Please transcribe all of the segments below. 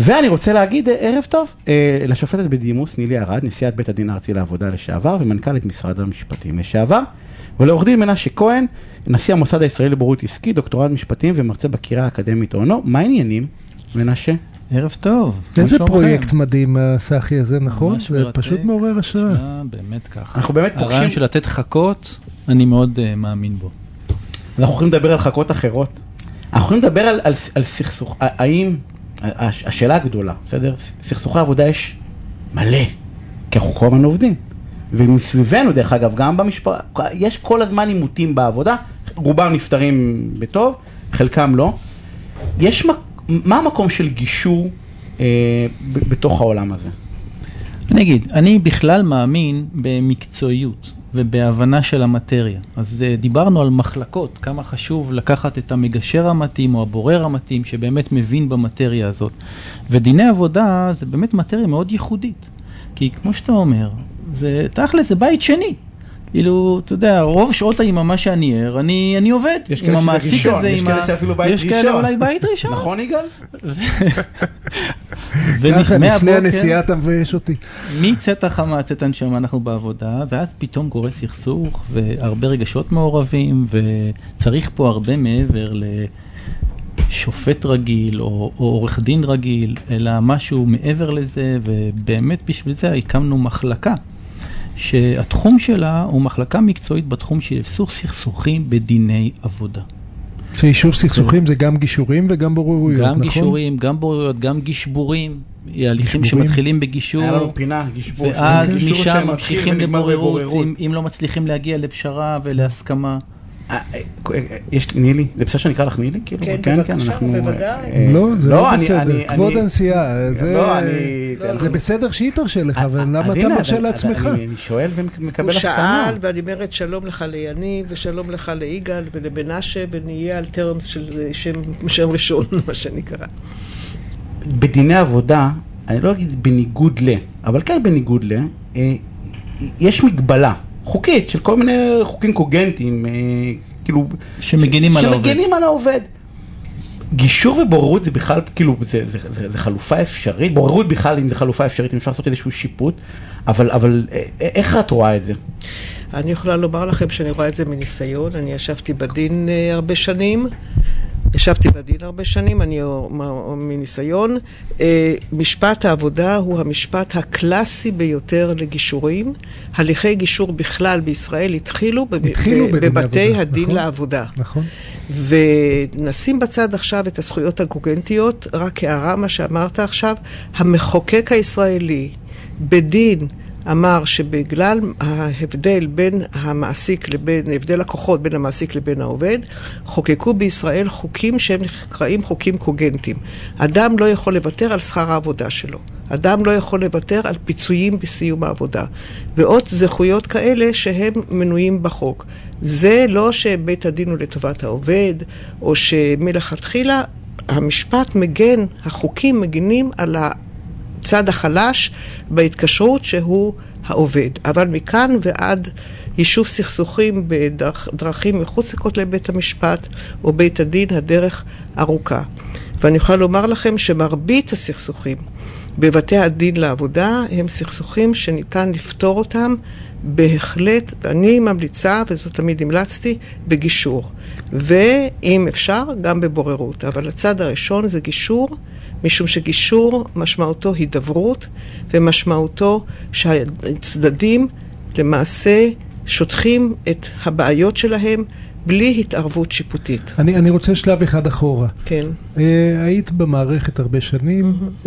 ואני רוצה להגיד אה, ערב טוב אה, לשופטת בדימוס נילי ארד, נשיאת בית הדין הארצי לעבודה לשעבר ומנכ"לית משרד המשפטים לשעבר, ולעורך דין מנשה כהן, נשיא המוסד הישראלי לבורות עסקי, דוקטורט משפטים ומרצה בקריאה האקדמית אונו. מה העניינים, מנשה? ערב טוב. איזה? פרויקט מדהים הסאחי הזה, נכון? זה מרתק. פשוט מעורר השראה. באמת ככה. אנחנו באמת פוגשים, הרעיון של לתת חכות, אני מאוד אה, מאמין בו. אנחנו יכולים לדבר על חכות אחרות. אנחנו יכולים לדבר על, על, על סכסוך, האם, השאלה הגדולה, בסדר? סכסוכי עבודה יש מלא, כי אנחנו כל הזמן עובדים. ומסביבנו, דרך אגב, גם במשפחה, יש כל הזמן עימותים בעבודה, רובם נפתרים בטוב, חלקם לא. יש, מה המקום של גישור אה, בתוך העולם הזה? אני אגיד, אני בכלל מאמין במקצועיות ובהבנה של המטריה. אז אה, דיברנו על מחלקות, כמה חשוב לקחת את המגשר המתאים או הבורר המתאים שבאמת מבין במטריה הזאת. ודיני עבודה זה באמת מטריה מאוד ייחודית. כי כמו שאתה אומר, זה תכל'ס, זה בית שני. כאילו, אתה יודע, רוב שעות היממה שאני ער, אני, אני עובד עם המעסיק ראשון, הזה, יש כאלה. שאפילו בית יש כאלה ראשון. אולי בית ראשון. נכון, יגאל? ככה, לפני הנסיעה אתה מבייש אותי. מצאת החמה, צאת הנשמה, אנחנו בעבודה, ואז פתאום קורה סכסוך, והרבה רגשות מעורבים, וצריך פה הרבה מעבר לשופט רגיל, או, או עורך דין רגיל, אלא משהו מעבר לזה, ובאמת בשביל זה הקמנו מחלקה, שהתחום שלה הוא מחלקה מקצועית בתחום של סכסוכים בדיני עבודה. שיישוב סכסוכים זה גם גישורים וגם בוררויות, נכון? גם גישורים, גם בוררויות, גם גשבורים, הליכים? שמתחילים בגישור. היה לנו פינה, גישבור. ואז משם ממשיכים לבוררות, אם לא מצליחים להגיע לפשרה ולהסכמה. אה, אה, אה, יש נילי, זה בסדר שאני אקרא לך נילי? כאילו? כן, כן, בבקשה, אנחנו, בוודאי. לא, זה לא אני- בסדר, אני- כבוד אני- הנשיאה, זה- לא, אני... זה בסדר שהיא תרשה לך, אבל למה אתה מרשה לעצמך? אני אני שואל ומקבל הוא הסכמה. שאל, ואני אומרת שלום לך ליניב, ושלום לך ליגאל ולמנשה, ונהיה על טרמס של שם, שם ראשון, מה שנקרא. בדיני עבודה, אני לא אגיד בניגוד ל, אבל כן בניגוד ל, יש מגבלה חוקית של כל מיני חוקים קוגנטיים, אה, כאילו... שמגינים ש- על העובד. שמגינים על העובד. גישור ובוררות זה בכלל, כאילו, זה, זה, זה, זה חלופה אפשרית, בוררות בכלל, אם זה חלופה אפשרית, אם אפשר לעשות איזשהו שיפוט, אבל, אבל אה, איך את רואה את זה? אני יכולה לומר לכם שאני רואה את זה מניסיון. אני ישבתי בדין אה, הרבה שנים. ישבתי בדין הרבה שנים, אני מניסיון. אה, משפט העבודה הוא המשפט הקלאסי ביותר לגישורים. הליכי גישור בכלל בישראל התחילו, בב- התחילו ב- בדיני בבתי עבודה, הדין נכון? לעבודה. נכון. ונשים בצד עכשיו את הזכויות הקוגנטיות, רק הערה מה שאמרת עכשיו, המחוקק הישראלי בדין אמר שבגלל ההבדל בין המעסיק לבין, הבדל הכוחות בין המעסיק לבין העובד, חוקקו בישראל חוקים שהם נקראים חוקים קוגנטיים. אדם לא יכול לוותר על שכר העבודה שלו. אדם לא יכול לוותר על פיצויים בסיום העבודה. ועוד זכויות כאלה שהם מנויים בחוק. זה לא שבית הדין הוא לטובת העובד, או שמלכתחילה המשפט מגן, החוקים מגינים על הצד החלש בהתקשרות שהוא העובד. אבל מכאן ועד יישוב סכסוכים בדרכים מחוץ לכותלי בית המשפט או בית הדין, הדרך ארוכה. ואני יכולה לומר לכם שמרבית הסכסוכים בבתי הדין לעבודה הם סכסוכים שניתן לפתור אותם בהחלט, ואני ממליצה, וזאת תמיד המלצתי, בגישור. ואם אפשר, גם בבוררות. אבל הצד הראשון זה גישור, משום שגישור משמעותו הידברות, ומשמעותו שהצדדים למעשה שוטחים את הבעיות שלהם בלי התערבות שיפוטית. אני, אני רוצה שלב אחד אחורה. כן. Uh, היית במערכת הרבה שנים, uh,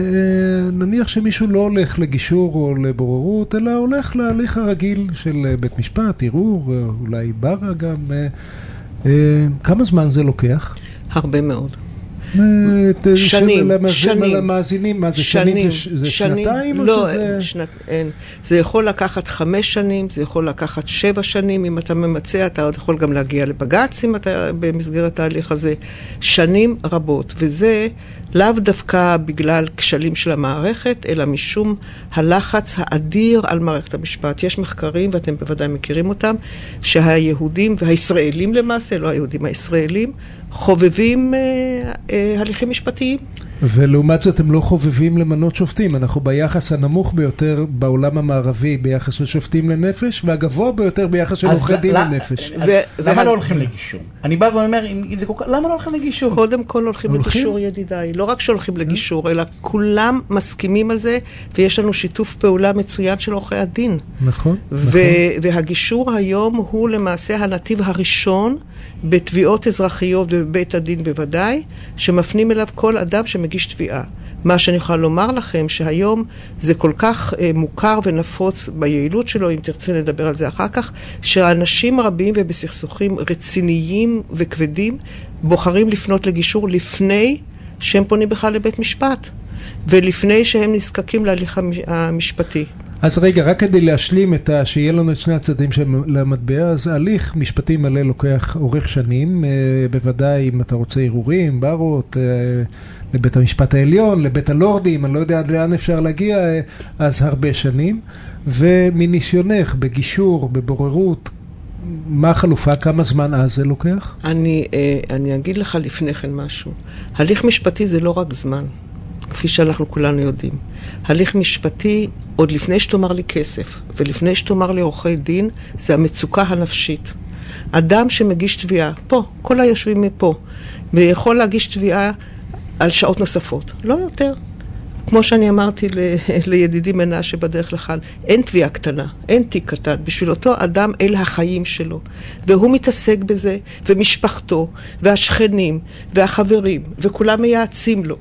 נניח שמישהו לא הולך לגישור או לבוררות, אלא הולך להליך הרגיל של uh, בית משפט, ערעור, אולי ברה גם. Uh, uh, כמה זמן זה לוקח? הרבה מאוד. ת- שנים, שנים. למאזינים, מה זה שנים? זה. שנתיים או לא, שזה... אין. זה יכול לקחת חמש שנים, זה יכול לקחת שבע שנים, אם אתה ממצה, אתה עוד יכול גם להגיע לבג"ץ אם אתה במסגרת ההליך הזה. שנים רבות, וזה לאו דווקא בגלל כשלים של המערכת, אלא משום הלחץ האדיר על מערכת המשפט. יש מחקרים, ואתם בוודאי מכירים אותם, שהיהודים והישראלים למעשה, לא היהודים, הישראלים, חובבים אה, אה, הליכים משפטיים. ולעומת זאת הם לא חובבים למנות שופטים, אנחנו ביחס הנמוך ביותר בעולם המערבי ביחס של שופטים לנפש, והגבוה ביותר ביחס של עורכי דין לנפש. אז ו- למה לא הולכים לגישור? אני בא ואומר, למה לא הולכים לגישור? קודם כל הולכים הולכים? לגישור, ידידיי. לא רק שהולכים לגישור, אלא כולם מסכימים על זה, ויש לנו שיתוף פעולה מצוין של עורכי הדין. נכון, ו- נכון. והגישור היום הוא למעשה הנתיב הראשון בתביעות אזרחיות ובבית הדין בוודאי, שמפנים אליו כל אדם שמגיש תביעה. מה שאני יכולה לומר לכם, שהיום זה כל כך אה, מוכר ונפוץ ביעילות שלו, אם תרצה נדבר על זה אחר כך, שאנשים רבים ובסכסוכים רציניים וכבדים בוחרים לפנות לגישור לפני שהם פונים בכלל לבית משפט, ולפני שהם נזקקים להליך המ- המשפטי. אז רגע, רק כדי להשלים את ה... שיהיה לנו את שני הצדדים של המטבע, אז הליך משפטי מלא לוקח אורך שנים, אה, בוודאי אם אתה רוצה ערעורים, ברות, אה, לבית המשפט העליון, לבית הלורדים, אני לא יודע עד לאן אפשר להגיע, אה, אז הרבה שנים. ומניסיונך, בגישור, בבוררות, מה החלופה, כמה זמן אז זה לוקח? אני, אני אגיד לך לפני כן משהו. הליך משפטי זה לא רק זמן, כפי שאנחנו כולנו יודעים. הליך משפטי, עוד לפני שתאמר לי כסף, ולפני שתאמר לי עורכי דין, זה המצוקה הנפשית. אדם שמגיש תביעה, פה, כל היושבים מפה, ויכול להגיש תביעה על שעות נוספות, לא יותר. כמו שאני אמרתי ל- לידידי מנשה בדרך לכאן, אין תביעה קטנה, אין תיק קטן. בשביל אותו אדם אלה החיים שלו. והוא מתעסק בזה, ומשפחתו, והשכנים, והחברים, וכולם מייעצים לו.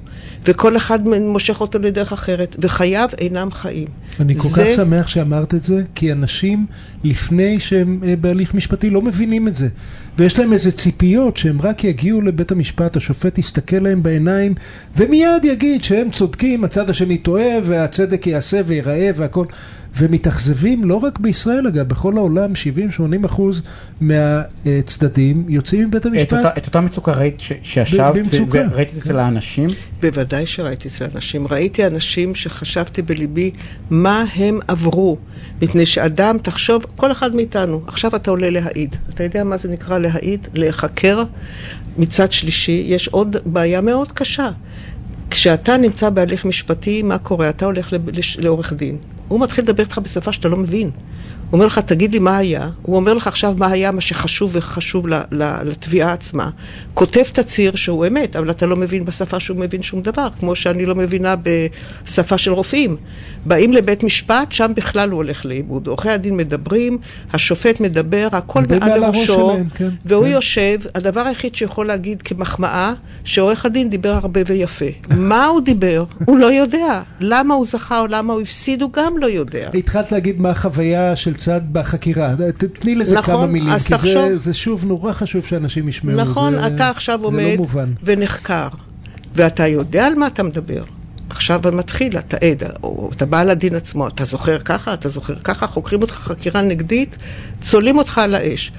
וכל אחד מושך אותו לדרך אחרת, וחייו אינם חיים. אני כל זה- כך שמח שאמרת את זה, כי אנשים לפני שהם אה, בהליך משפטי לא מבינים את זה. ויש להם איזה ציפיות שהם רק יגיעו לבית המשפט, השופט יסתכל להם בעיניים, ומיד יגיד שהם צודקים, הצד השני טועה, והצדק ייעשה וייראה והכל. ומתאכזבים, לא רק בישראל אגב, בכל העולם 70-80 אחוז מהצדדים יוצאים מבית את המשפט. אותה- את אותה מצוקה ראית ש- שישבת במצוקה. וראית את זה אצל האנשים? בוודאי שראיתי אצל אנשים. ראיתי אנשים שחשבתי בליבי מה הם עברו. מפני שאדם, תחשוב, כל אחד מאיתנו, עכשיו אתה עולה להעיד. אתה יודע מה זה נקרא להעיד? להיחקר. מצד שלישי, יש עוד בעיה מאוד קשה. כשאתה נמצא בהליך משפטי, מה קורה? אתה הולך לעורך דין. הוא מתחיל לדבר איתך בשפה שאתה לא מבין. הוא אומר לך, תגיד לי מה היה. הוא אומר לך עכשיו מה היה, מה שחשוב וחשוב לתביעה עצמה. כותב תצהיר שהוא אמת, אבל אתה לא מבין בשפה שהוא מבין שום דבר, כמו שאני לא מבינה בשפה של רופאים. באים לבית משפט, שם בכלל הוא הולך לאיבוד. עורכי הדין מדברים, השופט מדבר, הכל מעל שלהם, כן, והוא כן. יושב, הדבר היחיד שיכול להגיד כמחמאה, שעורך הדין דיבר הרבה ויפה. מה הוא דיבר? הוא לא יודע. למה הוא זכה או למה הוא הפסיד, הוא גם לא יודע. התחלת להגיד מה החוויה של צד בחקירה, תני לזה נכון, כמה מילים, כי זה, תחשוב. זה שוב נורא חשוב שאנשים ישמעו. נכון, זה, אתה עכשיו זה עומד לא מובן. ונחקר, ואתה יודע על מה אתה מדבר. עכשיו מתחיל, אתה עד, או אתה בא לדין עצמו, אתה זוכר ככה, אתה זוכר ככה, חוקרים אותך חקירה נגדית, צולעים אותך על האש.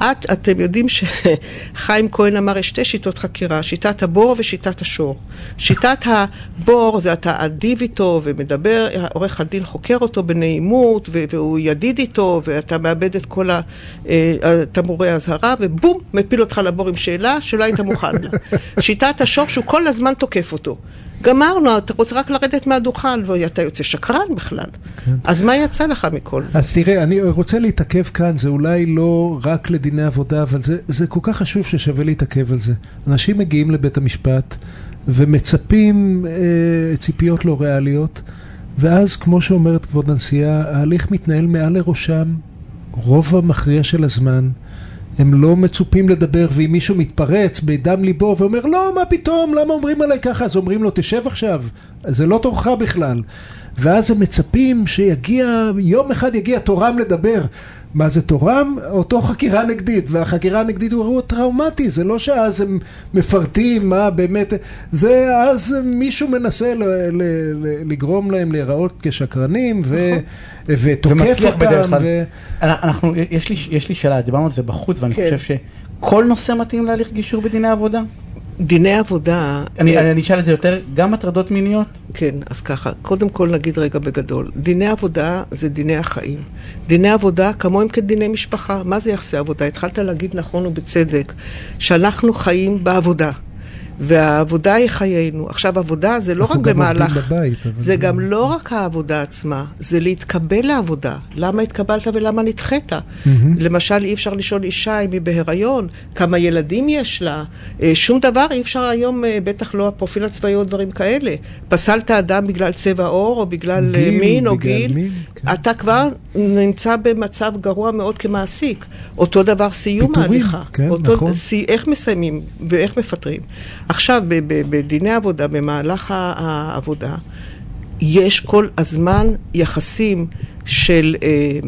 את, אתם יודעים שחיים כהן אמר, יש שתי שיטות חקירה, שיטת הבור ושיטת השור. שיטת הבור זה אתה אדיב איתו ומדבר, עורך הדין חוקר אותו בנעימות, והוא ידיד איתו, ואתה מאבד את כל ה- אה, האזהרה, ובום, מפיל אותך לבור עם שאלה שלא היית מוכן לה. שיטת השור שהוא כל הזמן תוקף אותו. גמרנו, אתה רוצה רק לרדת מהדוכן, ואתה יוצא שקרן בכלל. כן. אז מה יצא לך מכל זה? אז תראה, אני רוצה להתעכב כאן, זה אולי לא רק לדיני עבודה, אבל זה, זה כל כך חשוב ששווה להתעכב על זה. אנשים מגיעים לבית המשפט ומצפים אה, ציפיות לא ריאליות, ואז, כמו שאומרת כבוד הנשיאה, ההליך מתנהל מעל לראשם רוב המכריע של הזמן. הם לא מצופים לדבר, ואם מישהו מתפרץ בדם ליבו ואומר, לא, מה פתאום, למה אומרים עליי ככה? אז אומרים לו, תשב עכשיו, זה לא תורך בכלל. ואז הם מצפים שיגיע, יום אחד יגיע תורם לדבר. מה זה תורם? אותו חקירה נגדית, והחקירה הנגדית הוא אירוע טראומטי, זה לא שאז הם מפרטים מה באמת, זה אז מישהו מנסה ל, ל, ל, לגרום להם להיראות כשקרנים, ו, ותוקף ומצליח בדרך אותם. ו... אנחנו, יש לי, יש לי שאלה, דיברנו על זה בחוץ, ואני כן. חושב שכל נושא מתאים להליך גישור בדיני עבודה? דיני עבודה... אני, אה, אני אשאל את זה יותר, גם הטרדות מיניות? כן, אז ככה, קודם כל נגיד רגע בגדול, דיני עבודה זה דיני החיים. דיני עבודה כמוהם כדיני משפחה. מה זה יחסי עבודה? התחלת להגיד נכון ובצדק, שאנחנו חיים בעבודה. והעבודה היא חיינו. עכשיו, עבודה זה לא רק אנחנו גם עובדים במהלך... בבית, אבל זה זה- גם לא רק העבודה עצמה, זה להתקבל לעבודה. למה התקבלת ולמה נדחית? מהמם. למשל, אי אפשר לשאול אישה אם היא בהיריון, כמה ילדים יש לה, אה, שום דבר אי אפשר היום, אה, בטח לא הפרופיל הצבאי או דברים כאלה. פסלת אדם בגלל צבע עור או בגלל אה, גיל, מין או בגלל גיל, מין, כן. אתה כבר נמצא במצב גרוע מאוד כמעסיק. אותו דבר סיום ההליכה. כן, אותו, נכון. סי- איך מסיימים ואיך מפטרים. עכשיו, בדיני עבודה, במהלך העבודה, יש כל הזמן יחסים של, אה,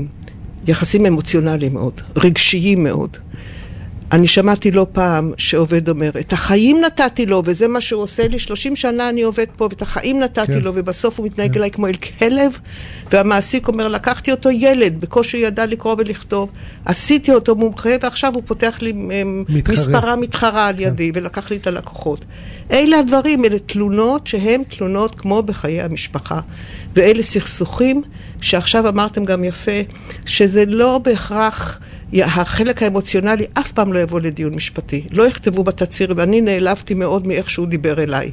יחסים אמוציונליים מאוד, רגשיים מאוד. אני שמעתי לא פעם שעובד אומר, את החיים נתתי לו, וזה מה שהוא עושה לי, 30 שנה אני עובד פה, ואת החיים נתתי כן. לו, ובסוף הוא מתנהג אליי כמו אל כלב, והמעסיק אומר, לקחתי אותו ילד, בקושי ידע לקרוא ולכתוב, עשיתי אותו מומחה, ועכשיו הוא פותח לי אמ, מתחרה. מספרה מתחרה על ידי, ולקח לי את הלקוחות. אלה הדברים, אלה תלונות שהן תלונות כמו בחיי המשפחה, ואלה סכסוכים שעכשיו אמרתם גם יפה, שזה לא בהכרח... החלק האמוציונלי אף פעם לא יבוא לדיון משפטי. לא יכתבו בתצהיר, ואני נעלבתי מאוד מאיך שהוא דיבר אליי.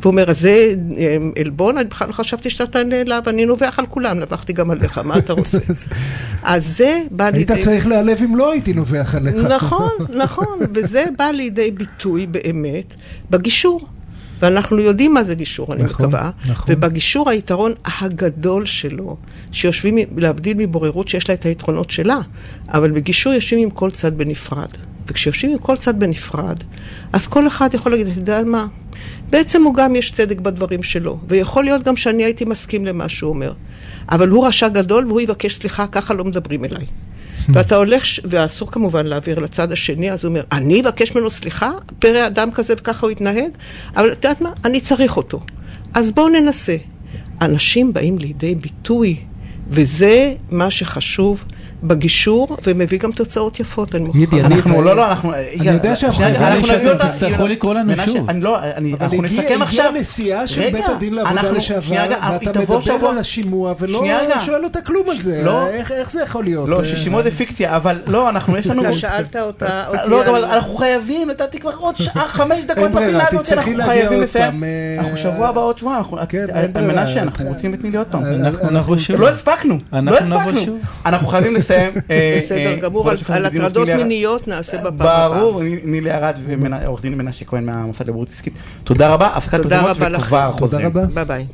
והוא אומר, אז זה אמ, עלבון? אני בכלל לא חשבתי שאתה נעלב, אני נובח על כולם, נבחתי גם עליך, מה אתה רוצה? אז זה בא היית לידי... צריך להיעלב אם לא הייתי נובח עליך. נכון, נכון, וזה בא לידי ביטוי באמת בגישור. ואנחנו יודעים מה זה גישור, אני נכון, מקווה. נכון. ובגישור היתרון הגדול שלו, שיושבים, להבדיל מבוררות שיש לה את היתרונות שלה, אבל בגישור יושבים עם כל צד בנפרד. וכשיושבים עם כל צד בנפרד, אז כל אחד יכול להגיד, אתה יודע מה? בעצם הוא גם יש צדק בדברים שלו, ויכול להיות גם שאני הייתי מסכים למה שהוא אומר. אבל הוא רשע גדול והוא יבקש סליחה, ככה לא מדברים אליי. ואתה הולך, ואסור כמובן להעביר לצד השני, אז הוא אומר, אני אבקש ממנו סליחה? פרא אדם כזה וככה הוא יתנהג? אבל את יודעת מה? אני צריך אותו. אז בואו ננסה. אנשים באים לידי ביטוי, וזה מה שחשוב בגישור, ומביא גם תוצאות יפות, אני גידי, מוכרחה. אני- אנחנו, לא, לא, אנחנו... אני יודע שאנחנו תצטרכו לקרוא לנו שוב. אני לא, אני- אבל אנחנו נסכם עכשיו. הגיעה נשיאה של בית הדין לעבודה אנחנו- לשעבר, ואתה מדבר על השימוע ולא. שואל אותה כלום על זה. לא. איך- זה יכול להיות? לא, אה, ששימוע זה פיקציה, אבל לא, אנחנו, יש לנו... אתה שאלת אותה, אותי לא, אבל אנחנו חייבים, נתתי כבר עוד שעה, חמש דקות בפינה הזאת, אנחנו חייבים לסיים. אה, אנחנו שבוע הבא עוד שבוע, אנחנו... כן, אה, אין ברירה. מנשה, אנחנו רוצים את תני לי עוד פעם. אה, אנחנו אנחנו- נבוא שוב. לא הספקנו, לא הספקנו. אנחנו חייבים לסיים. אה, בסדר אה, גמור, על- הטרדות. מיניות נעשה בפעם הבאה. ברור, נילי ארד ועורך דין מנשה כהן מהמוסד לבריאות עסקית. תודה רבה, הפסקת תודה פרסומות. וכבר תודה חוזרים. רבה. ביי ביי.